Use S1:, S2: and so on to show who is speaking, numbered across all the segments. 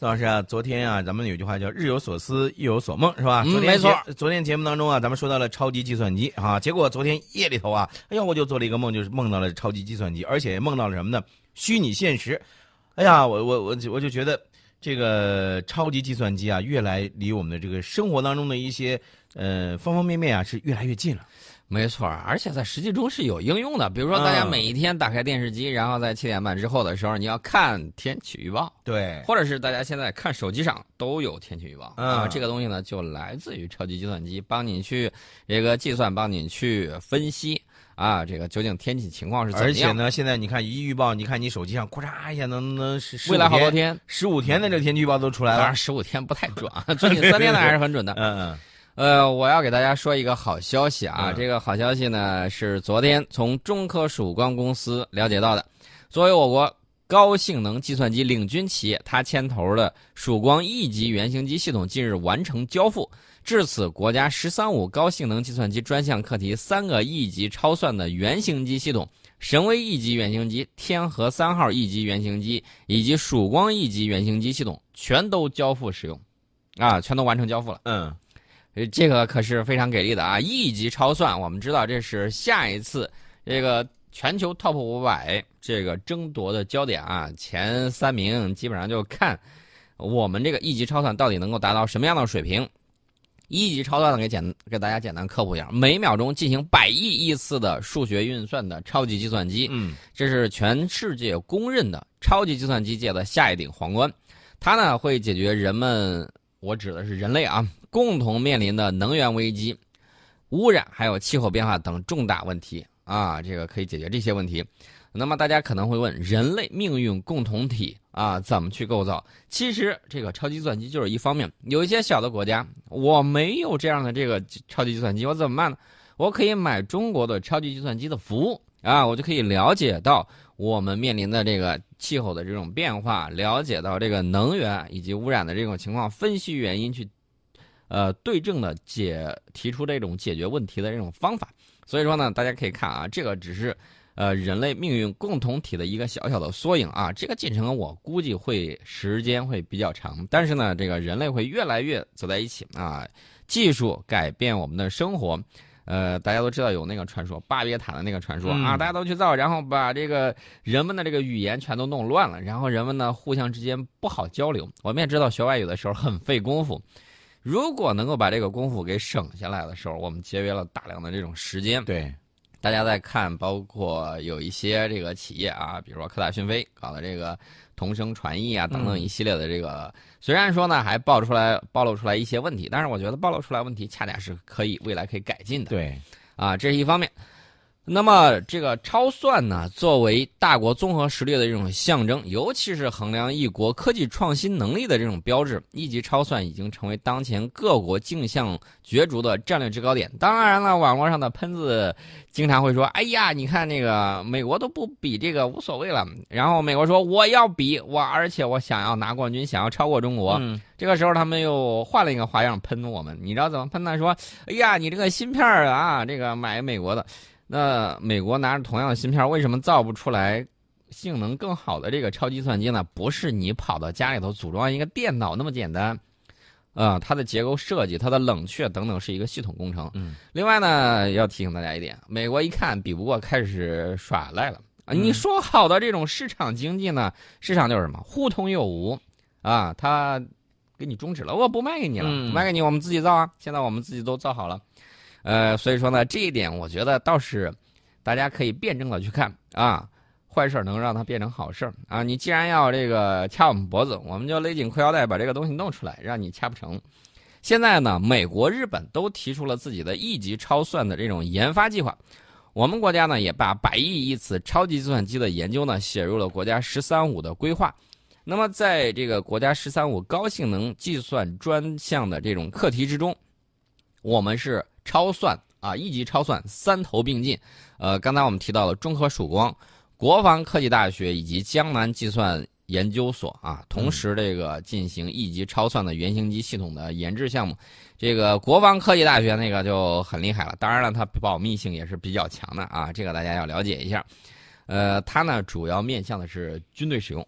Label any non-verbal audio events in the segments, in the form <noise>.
S1: 宋老师啊，昨天啊，咱们有句话叫“日有所思，夜有所梦”，是吧？
S2: 嗯
S1: 昨天
S2: 没错。
S1: 昨天节目当中啊，咱们说到了超级计算机啊，结果昨天夜里头啊，哎呀，我就做了一个梦，就是梦到了超级计算机，而且梦到了什么呢？虚拟现实。哎呀，我我我就我就觉得这个超级计算机啊，越来离我们的这个生活当中的一些呃方方面面啊，是越来越近了。
S2: 没错，而且在实际中是有应用的。比如说，大家
S1: 嗯
S2: 每一天打开电视机，然后在七点半之后的时候，你要看天气预报，
S1: 对，
S2: 或者是大家现在看手机上都有天气预报、
S1: 嗯
S2: 啊。这个东西呢，就来自于超级计算机，帮你去这个计算，帮你去分析啊，这个究竟天气情况是怎么样。
S1: 而且呢，现在你看一预报，你看你手机上咔嚓一下能能十
S2: 未来好多
S1: 天、
S2: 天，
S1: 十五天的这个天气预报都出来了
S2: 当然。十五天不太准啊，<laughs> 最近三天的还是很准的。
S1: 嗯嗯
S2: 呃，我要给大家说一个好消息啊！
S1: 嗯
S2: 这个好消息呢是昨天从中科曙光公司了解到的。作为我国高性能计算机领军企业，它牵头的曙光 E 级原型机系统近日完成交付。至此，国家“十三五”高性能计算机专项课题三个 E 级超算的原型机系统——神威 E 级原型机、天河三号 E 级原型机以及曙光 E 级原型机系统，全都交付使用，啊，全都完成交付了。
S1: 嗯
S2: 呃，这个可是非常给力的啊！一级超算，我们知道这是下一次这个全球 TOP 五百这个争夺的焦点啊，前三名基本上就看我们这个一级超算到底能够达到什么样的水平。一级超算呢，给简给大家简单科普一下，每秒钟进行百亿亿次的数学运算的超级计算机，
S1: 嗯
S2: 这是全世界公认的超级计算机界的下一顶皇冠。它呢会解决人们，我指的是人类啊，共同面临的能源危机、污染还有气候变化等重大问题啊，这个可以解决这些问题。那么大家可能会问，人类命运共同体啊怎么去构造？其实这个超级计算机就是一方面，有一些小的国家，我没有这样的这个超级计算机，我怎么办呢？我可以买中国的超级计算机的服务啊，我就可以了解到我们面临的这个气候的这种变化，了解到这个能源以及污染的这种情况，分析原因去，呃，对症的解提出这种解决问题的这种方法。所以说呢，大家可以看啊，这个只是呃人类命运共同体的一个小小的缩影啊。这个进程我估计会时间会比较长，但是呢，这个人类会越来越走在一起啊，技术改变我们的生活。呃，大家都知道有那个传说，巴别塔的那个传说、
S1: 嗯
S2: 啊，大家都去造，然后把这个人们的这个语言全都弄乱了，然后人们呢互相之间不好交流。我们也知道学外语的时候很费功夫，如果能够把这个功夫给省下来的时候，我们节约了大量的这种时间。
S1: 对，
S2: 大家在看，包括有一些这个企业啊，比如说科大讯飞搞的这个同声传译啊等等
S1: 嗯
S2: 一系列的这个，虽然说呢还爆出来暴露出来一些问题，但是我觉得暴露出来问题恰恰是可以未来可以改进的。
S1: 对，
S2: 啊，这是一方面。那么这个超算呢，作为大国综合实力的这种象征，尤其是衡量一国科技创新能力的这种标志，一级超算已经成为当前各国竞相角逐的战略制高点。当然了，网络上的喷子经常会说：“哎呀，你看那个美国都不比这个无所谓了。”然后美国说：“我要比我，而且我想要拿冠军，想要超过中国。
S1: 嗯
S2: 这个时候他们又换了一个花样喷我们，你知道怎么喷呢？说，哎呀，你这个芯片啊，这个买美国的，那美国拿着同样的芯片，为什么造不出来性能更好的这个超级计算机呢？不是你跑到家里头组装一个电脑那么简单，啊、它的结构设计、它的冷却等等是一个系统工程。
S1: 嗯，
S2: 另外呢，要提醒大家一点，美国一看比不过，开始耍赖了。啊，你
S1: 嗯
S2: 说好的这种市场经济呢？市场就是什么？互通有无啊，它给你终止了，我不卖给你了，卖给你，我们自己造啊。现在我们自己都造好了，呃，所以说呢，这一点我觉得倒是大家可以辩证的去看啊。坏事能让它变成好事啊！你既然要这个掐我们脖子，我们就勒紧裤腰带把这个东西弄出来，让你掐不成。现在呢，美国、日本都提出了自己的一级超算的这种研发计划。我们国家呢，也把百亿亿次超级计算机的研究呢写入了国家“十三五”的规划。那么，在这个国家“十三五”高性能计算专项的这种课题之中，我们是超算啊，一级超算三头并进。呃，刚才我们提到了中科曙光、国防科技大学以及江南计算研究所啊，同时这个进行一级超算的原型机系统的研制项目。这个国防科技大学那个就很厉害了，当然了，它保密性也是比较强的啊，这个大家要了解一下。呃，它呢主要面向的是军队使用。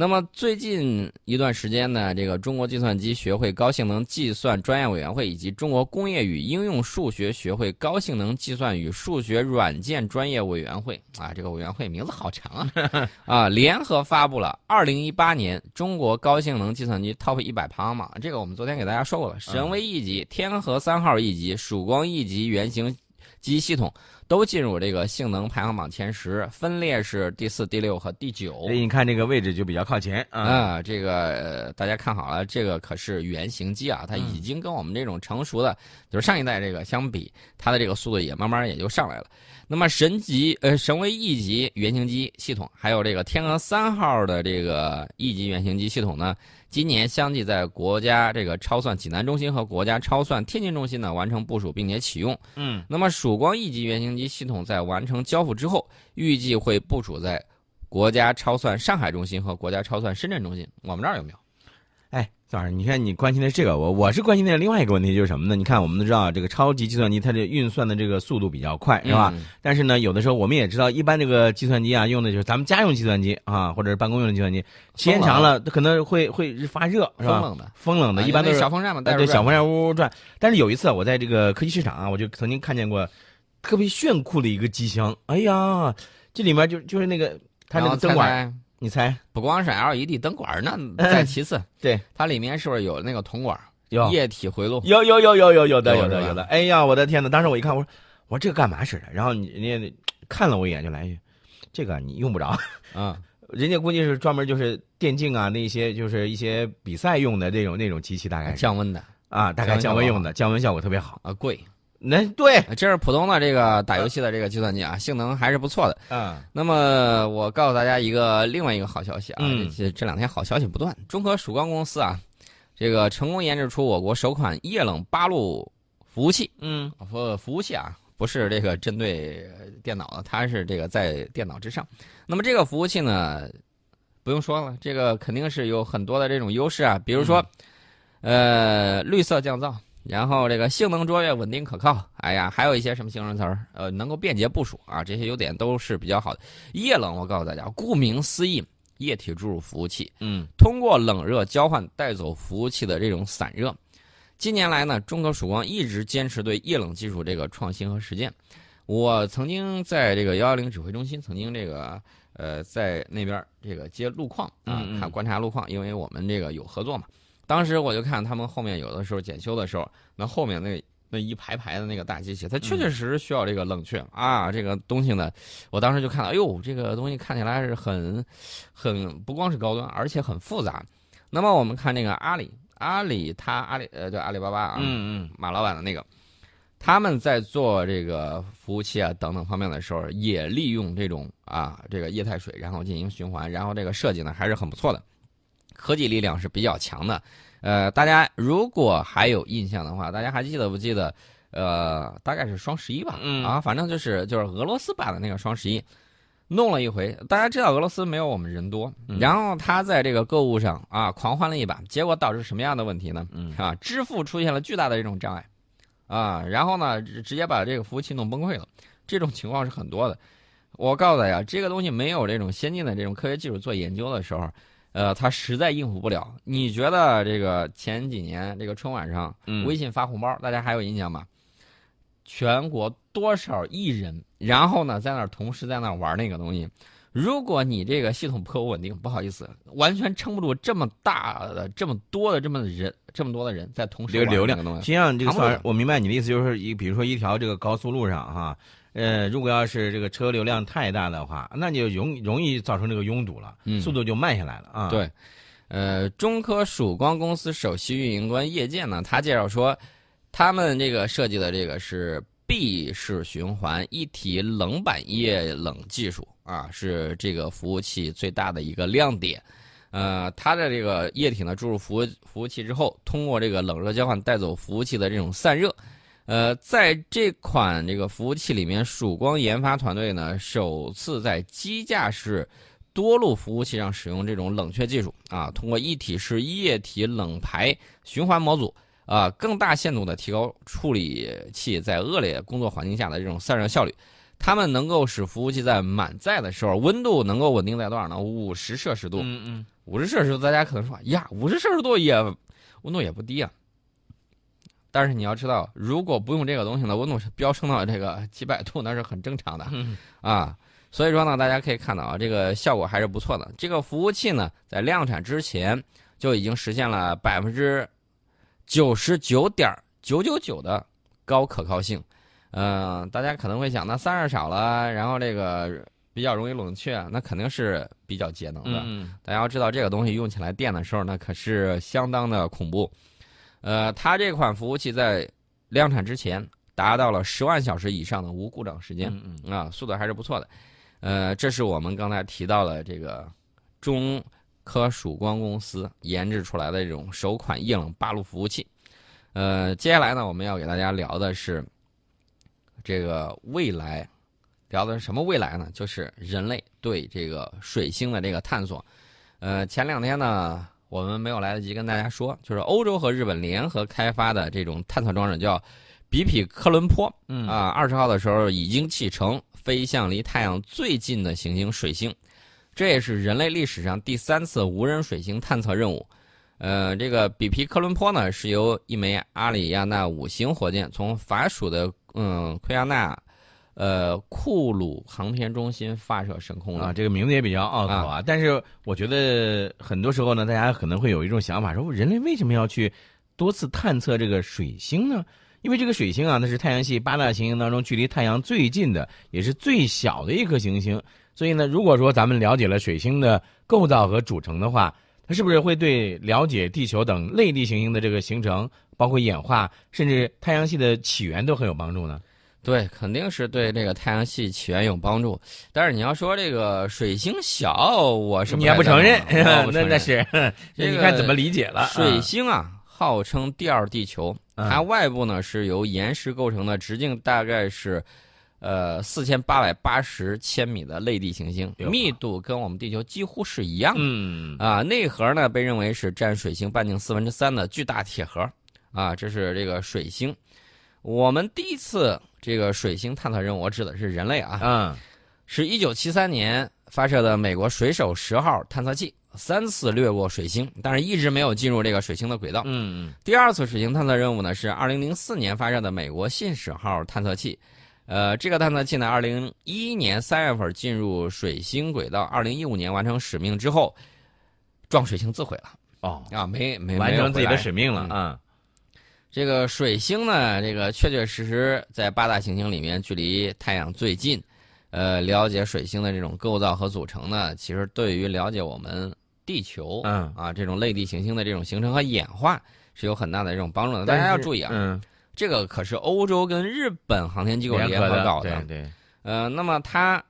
S2: 那么最近一段时间呢，这个中国计算机学会高性能计算专业委员会以及中国工业与应用数学学会高性能计算与数学软件专业委员会啊，这个委员会名字好长啊 <laughs> 啊，联合发布了二零一八年中国高性能计算机 TOP 一百排行榜。这个我们昨天给大家说过了，神威一级、天河三号一级、曙光一级原型机系统。都进入这个性能排行榜前十，分列是第四、第六和第九。
S1: 所以你看这个位置就比较靠前啊。
S2: 这个大家看好了，这个可是原型机啊，它已经跟我们这种成熟的，就是上一代这个相比，它的这个速度也慢慢也就上来了。那么神级呃神威 E 级原型机系统，还有这个天鹅三号的这个 E 级原型机系统呢？今年相继在国家这个超算济南中心和国家超算天津中心呢完成部署并且启用。
S1: 嗯，
S2: 那么曙光 E 级原型机系统在完成交付之后，预计会部署在国家超算上海中心和国家超算深圳中心。我们这儿有没有？
S1: 哎。早上，你看你关心的是这个，我我是关心的另外一个问题，就是什么呢？你看，我们都知道这个超级计算机，它的运算的这个速度比较快，是吧？但是呢，有的时候我们也知道，一般这个计算机啊，用的就是咱们家用计算机啊，或者是办公用的计算机，时间长了，它可能会会发热，是吧？
S2: 风冷的，
S1: 风冷的，一般都是
S2: 小风扇嘛，
S1: 对，小风扇呜呜转。但是有一次，我在这个科技市场啊，我就曾经看见过特别炫酷的一个机箱，哎呀，这里面就就是那个它那个灯管。你猜，
S2: 不光是 LED 灯管那再其次，
S1: 对，
S2: 它里面是不是有那个铜管？
S1: 有
S2: 液体回路？
S1: 有有有有有有的有的有的。哎呀，我的天哪！当时我一看，我说我说这个干嘛使的？然后你人家看了我一眼就来一句，这个你用不着。
S2: 嗯，<laughs>
S1: 人家估计是专门就是电竞啊那些就是一些比赛用的那种那种机器，大概
S2: 降温的
S1: 啊，大概降温用的，降温效果特别好
S2: 啊，贵。
S1: 那对，
S2: 这是普通的这个打游戏的这个计算机啊，性能还是不错的。
S1: 嗯，
S2: 那么我告诉大家一个另外一个好消息啊，这这两天好消息不断。中科曙光公司啊，这个成功研制出我国首款液冷八路服务器。
S1: 嗯，
S2: 服服务器啊，不是这个针对电脑的，它是这个在电脑之上。那么这个服务器呢，不用说了，这个肯定是有很多的这种优势啊，比如说，呃，绿色降噪。然后这个性能卓越、稳定可靠，哎呀，还有一些什么形容词儿？呃，能够便捷部署啊，这些优点都是比较好的。液冷，我告诉大家，顾名思义，液体注入服务器，
S1: 嗯，
S2: 通过冷热交换带走服务器的这种散热。近年来呢，中科曙光一直坚持对液冷技术这个创新和实践。我曾经在这个幺幺零指挥中心，曾经这个呃在那边这个接路况啊，看观察路况，因为我们这个有合作嘛。当时我就看他们后面有的时候检修的时候，那后面那那一排排的那个大机器，它确确实实需要这个冷却啊，这个东西呢，我当时就看到，哎呦，这个东西看起来是很很不光是高端，而且很复杂。那么我们看那个阿里，阿里它阿里呃叫阿里巴巴啊，
S1: 嗯嗯，
S2: 马老板的那个，他们在做这个服务器啊等等方面的时候，也利用这种啊这个液态水，然后进行循环，然后这个设计呢还是很不错的。科技力量是比较强的，呃，大家如果还有印象的话，大家还记得不记得？呃，大概是双十一吧，啊，反正就是就是俄罗斯版的那个双十一，弄了一回。大家知道俄罗斯没有我们人多，然后他在这个购物上啊狂欢了一把，结果导致什么样的问题呢？啊，支付出现了巨大的这种障碍，啊，然后呢直接把这个服务器弄崩溃了。这种情况是很多的。我告诉大家，这个东西没有这种先进的这种科学技术做研究的时候。呃，他实在应付不了。你觉得这个前几年这个春晚上，微信发红包，大家还有印象吗？全国多少亿人，然后呢，在那儿同时在那儿玩那个东西。如果你这个系统不够稳定，不好意思，完全撑不住这么大的、这么多的、这么人、这么多的人在同时
S1: 流量。
S2: 实
S1: 际上，这个算我明白你的意思，就是一比如说一条这个高速路上哈。呃，如果要是这个车流量太大的话，那就容容易造成这个拥堵了，速度就慢下来了啊。
S2: 对，呃，中科曙光公司首席运营官叶建呢，他介绍说，他们这个设计的这个是闭式循环一体冷板液冷技术啊，是这个服务器最大的一个亮点。呃，它的这个液体呢注入服务服务器之后，通过这个冷热交换带走服务器的这种散热。呃，在这款这个服务器里面，曙光研发团队呢首次在机架式多路服务器上使用这种冷却技术啊，通过一体式液体冷排循环模组啊，更大限度的提高处理器在恶劣工作环境下的这种散热效率。它们能够使服务器在满载的时候温度能够稳定在多少呢？五十摄氏度。
S1: 嗯嗯。
S2: 五十摄氏度，大家可能说呀，五十摄氏度也温度也不低啊。但是你要知道，如果不用这个东西呢，温度是飙升到这个几百度，那是很正常的啊。所以说呢，大家可以看到啊，这个效果还是不错的。这个服务器呢，在量产之前就已经实现了百分之九十九点九九九的高可靠性。嗯，大家可能会想，那散热少了，然后这个比较容易冷却，那肯定是比较节能的。
S1: 嗯
S2: 大家要知道，这个东西用起来电的时候，那可是相当的恐怖。呃，它这款服务器在量产之前达到了十万小时以上的无故障时间。
S1: 嗯嗯
S2: 啊，速度还是不错的。呃，这是我们刚才提到了这个中科曙光公司研制出来的这种首款液冷八路服务器。呃，接下来呢，我们要给大家聊的是这个未来，聊的是什么未来呢？就是人类对这个水星的这个探索。呃，前两天呢，我们没有来得及跟大家说，就是欧洲和日本联合开发的这种探测装置叫比匹克伦坡。
S1: 嗯
S2: 啊，二十号的时候已经启程飞向离太阳最近的行星水星，这也是人类历史上第三次无人水星探测任务。呃，这个比皮克伦坡呢，是由一枚阿里亚纳五型火箭从法属的嗯奎亚纳呃库鲁航天中心发射升空了。
S1: 啊，这个名字也比较拗口啊。但是我觉得很多时候呢，大家可能会有一种想法，说人类为什么要去多次探测这个水星呢？因为这个水星啊，那是太阳系八大行星当中距离太阳最近的，也是最小的一颗行星。所以呢，如果说咱们了解了水星的构造和组成的话，它是不是会对了解地球等类地行星的这个形成，包括演化，甚至太阳系的起源都很有帮助呢？
S2: 对，肯定是对这个太阳系起源有帮助。但是你要说这个水星小，我是
S1: 你还不承认？<laughs>
S2: 那
S1: 那那是，<laughs>
S2: 这个
S1: 你看怎么理解了？
S2: 水星啊，号称第二地球，
S1: 嗯
S2: 它外部呢是由岩石构成的，直径大概是呃四千八百八十千米的类地行星，密度跟我们地球几乎是一样的。
S1: 嗯
S2: 啊，内核呢被认为是占水星半径四分之三的巨大铁盒，啊，这是这个水星。我们第一次这个水星探测任务，我指的是人类啊，
S1: 嗯。
S2: 是一九七三年发射的美国水手十号探测器，三次掠过水星，但是一直没有进入这个水星的轨道。
S1: 嗯嗯。
S2: 第二次水星探测任务呢是二零零四年发射的美国信使号探测器，呃，这个探测器呢，二零一一年三月份进入水星轨道，二零一五年完成使命之后，撞水星自毁了。
S1: 哦，
S2: 啊，没没
S1: 完成自己的使命了
S2: 嗯。
S1: 啊。
S2: 这个水星呢，这个确确实实在八大行星里面距离太阳最近。呃，了解水星的这种构造和组成呢，其实对于了解我们地球，
S1: 嗯
S2: 啊这种类地行星的这种形成和演化是有很大的这种帮助的。大家要注意啊，
S1: 嗯，
S2: 这个可是欧洲跟日本航天机构联合
S1: 合
S2: 搞
S1: 对对，
S2: 呃，那么它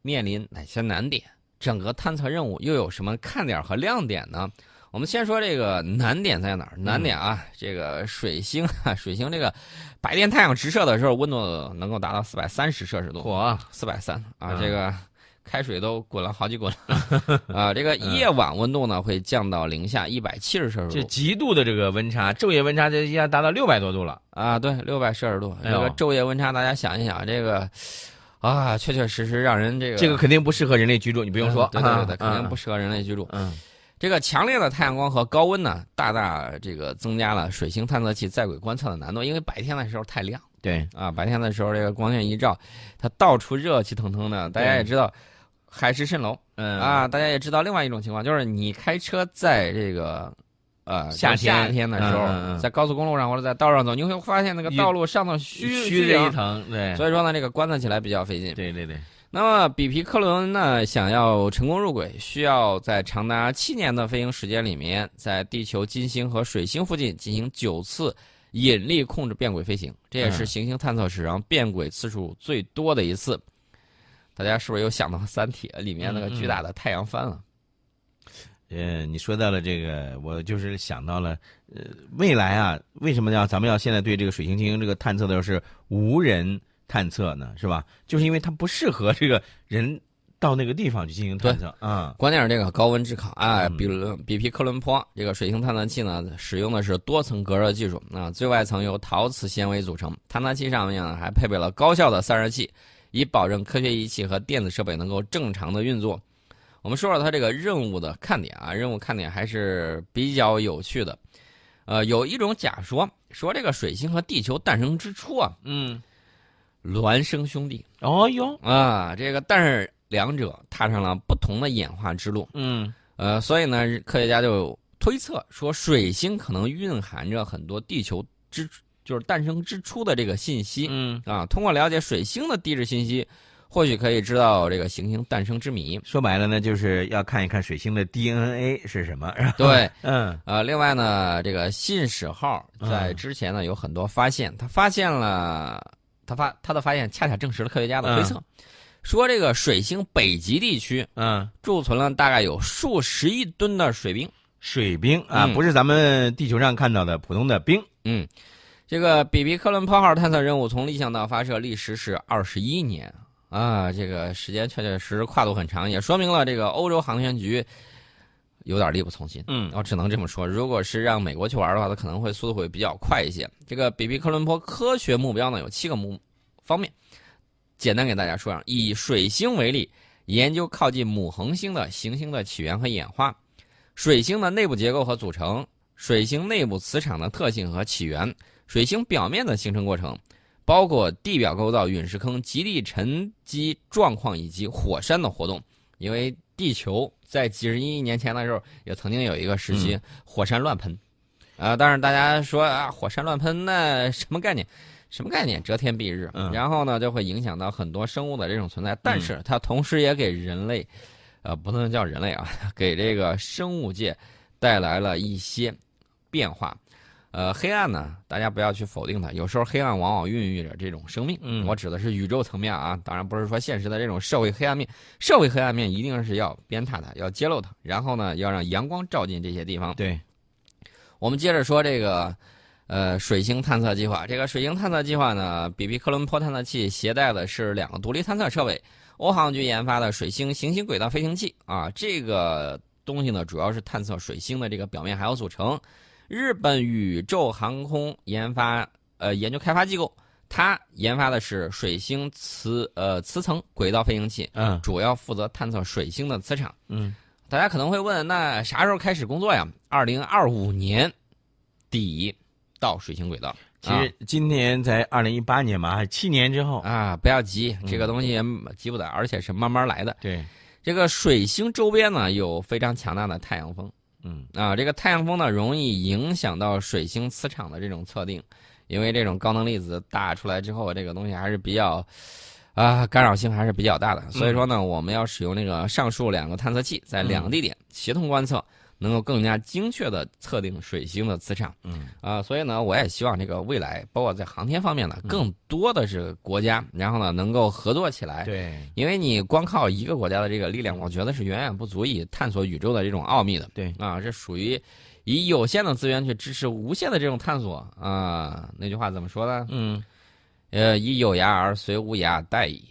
S2: 面临哪些难点？整个探测任务又有什么看点和亮点呢？我们先说这个难点在哪儿？难点啊，这个水星啊，水星这个白天太阳直射的时候，温度能够达到四百三十摄氏度，
S1: 嚯，
S2: 四百三啊，
S1: 嗯
S2: 这个开水都滚了好几滚了 <laughs> 啊。这个夜晚温度呢会降到零下一百七十摄氏
S1: 这
S2: 度
S1: 极度的这个温差，昼夜温差就一下达到六百多度了。
S2: 啊，对，六百摄氏度。这个昼夜温差，大家想一想，这个啊，确确实实让人这个
S1: 这个肯定不适合人类居住，你不用说。
S2: 对对对肯定不适合人类居住。
S1: 嗯
S2: 这个强烈的太阳光和高温呢，大大这个增加了水星探测器在轨观测的难度，因为白天的时候太亮
S1: 对，
S2: 啊，白天的时候这个光线一照，它到处热气腾腾的。大家也知道，海市蜃楼
S1: 嗯
S2: 啊，大家也知道另外一种情况，就是你开车在这个。呃，
S1: 夏天
S2: 夏天的时候，
S1: 嗯嗯嗯
S2: 在高速公路上或者在道上走，你会发现那个道路上头虚
S1: 虚着一
S2: 凉
S1: 层，对，
S2: 所以说呢，这个观测起来比较费劲。
S1: 对对对，
S2: 那么比皮克伦呢，想要成功入轨，需要在长达七年的飞行时间里面，在地球、金星和水星附近进行九次引力控制变轨飞行，这也是
S1: 嗯
S2: 行星探测史上变轨次数最多的一次。大家是不是又想到《三体》里面那个巨大的太阳帆了？
S1: 呃，你说到了这个，我就是想到了，呃，未来啊，为什么要咱们要现在对这个水星进行这个探测的是无人探测呢？是吧？就是因为它不适合这个人到那个地方去进行探测啊。
S2: 关键是这个高温炙烤啊，
S1: 嗯
S2: 比如比皮克伦坡这个水星探测器呢，使用的是多层隔热技术啊，最外层由陶瓷纤维组成，探测器上面呢还配备了高效的散热器，以保证科学仪器和电子设备能够正常的运作。我们说说它这个任务的看点啊，任务看点还是比较有趣的。呃，有一种假说，说这个水星和地球诞生之初啊，
S1: 嗯，
S2: 孪生兄弟
S1: 哦哟，
S2: 啊，这个但是两者踏上了不同的演化之路。
S1: 嗯
S2: 呃，所以呢，科学家就推测说，水星可能蕴含着很多地球之就是诞生之初的这个信息
S1: 嗯，
S2: 啊。通过了解水星的地质信息，或许可以知道这个行星诞生之谜。
S1: 说白了呢，就是要看一看水星的 DNA 是什么。
S2: 对，<laughs>
S1: 嗯
S2: 呃，另外呢，这个信使号在
S1: 嗯
S2: 之前呢有很多发现，他发现了，他发他的发现恰恰证实了科学家的推测，说这个水星北极地区
S1: 嗯，
S2: 贮存了大概有数十亿吨的水冰。
S1: 水冰啊，
S2: 嗯。
S1: 不是咱们地球上看到的普通的冰。
S2: 嗯，这个比比克伦坡号探测任务从立项到发射历时是二十一年。啊，这个时间确确实实跨度很长，也说明了这个欧洲航天局有点力不从心。
S1: 嗯
S2: 我只能这么说。如果是让美国去玩的话，它可能会速度会比较快一些。这个比比克伦坡科学目标呢有七个目方面，简单给大家说啊，以水星为例，研究靠近母恒星的行星的起源和演化，水星的内部结构和组成，水星内部磁场的特性和起源，水星表面的形成过程。包括地表构造、陨石坑、极地沉积状况以及火山的活动，因为地球在几十亿年前的时候也曾经有一个时期火山乱喷，啊，但是大家说啊，火山乱喷那什么概念？什么概念？遮天蔽日，
S1: 嗯
S2: 然后呢就会影响到很多生物的这种存在，但是它同时也给人类，呃，不能叫人类啊，<laughs> 给这个生物界带来了一些变化。呃，黑暗呢，大家不要去否定它，有时候黑暗往往孕育着这种生命。
S1: 嗯
S2: 我指的是宇宙层面啊，当然不是说现实的这种社会黑暗面。社会黑暗面一定是要鞭挞它，要揭露它，然后呢，要让阳光照进这些地方。
S1: 对，
S2: 我们接着说这个，呃，水星探测计划。这个水星探测计划呢，比比克伦坡探测器携带的是两个独立探测设备，欧航局研发的水星行星轨道飞行器啊，这个东西呢，主要是探测水星的这个表面还有组成。日本宇宙航空研发呃研究开发机构，它研发的是水星磁呃磁层轨道飞行器，
S1: 嗯
S2: 主要负责探测水星的磁场。
S1: 嗯
S2: 大家可能会问，那啥时候开始工作呀？二零二五年底到水星轨道。
S1: 其实今年才二零一八年嘛，七年之后。
S2: 啊，不要急，
S1: 嗯
S2: 这个东西也急不得，而且是慢慢来的。
S1: 对，
S2: 这个水星周边呢有非常强大的太阳风
S1: 嗯
S2: 啊，这个太阳风呢容易影响到水星磁场的这种测定，因为这种高能粒子打出来之后，这个东西还是比较啊干扰性还是比较大的。
S1: 嗯
S2: 所以说呢，我们要使用那个上述两个探测器，在两个地点协同观测，能够更加精确的测定水星的磁场。
S1: 嗯
S2: 啊，所以呢，我也希望这个未来，包括在航天方面呢，更多的是国家，然后呢能够合作起来。
S1: 对
S2: 因为你光靠一个国家的这个力量，我觉得是远远不足以探索宇宙的这种奥秘的。
S1: 对
S2: 啊，这属于以有限的资源去支持无限的这种探索啊。那句话怎么说呢？
S1: 嗯，
S2: 呃，以有涯而随无涯殆矣。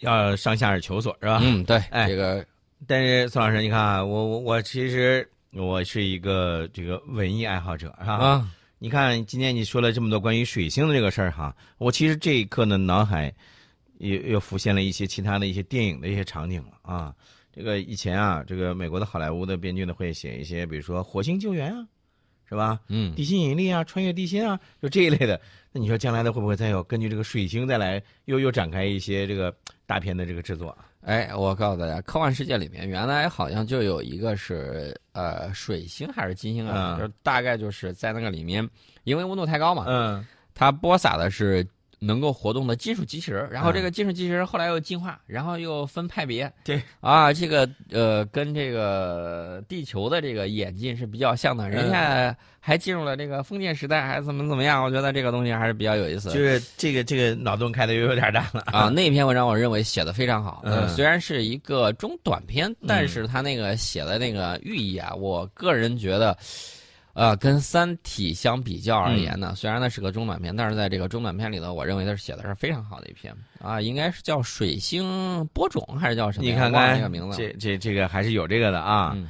S1: 要上下而求索是吧？
S2: 嗯，对，
S1: 哎
S2: 这个
S1: 但是宋老师，你看啊，我我我其实我是一个这个文艺爱好者哈。
S2: 啊，
S1: 你看今天你说了这么多关于水星的这个事儿哈，我其实这一刻呢，脑海又又浮现了一些其他的一些电影的一些场景了啊。这个以前啊，这个美国的好莱坞的编剧呢会写一些，比如说火星救援啊，是吧？
S2: 嗯，
S1: 地心引力啊，穿越地心啊，就这一类的。那你说将来的会不会再有根据这个水星再来又又展开一些这个大片的这个制作啊？
S2: 哎，我告诉大家，科幻世界里面原来好像就有一个是呃水星还是金星啊，
S1: 嗯。
S2: 就是大概就是在那个里面，因为温度太高嘛，
S1: 嗯。
S2: 它播撒的是能够活动的金属机器人，然后
S1: 嗯
S2: 这个金属机器人后来又进化，然后又分派别。
S1: 对
S2: 啊，这个呃跟这个地球的这个演进是比较像的，人家还进入了这个封建时代，还怎么怎么样？我觉得这个东西还是比较有意思。
S1: 就是这个这个脑洞开的又有点大了
S2: 啊，<laughs> 那篇文章我认为写的非常好。虽然是一个中短篇，但是他那个写的那个寓意啊，我个人觉得，呃，跟《三体》相比较而言呢，虽然那是个中短篇，但是在这个中短篇里头，我认为它是写的是非常好的一篇啊，应该是叫《水星播种》还是叫什么？
S1: 你看看
S2: 那个名字。
S1: 这这这个还是有这个的啊。
S2: 嗯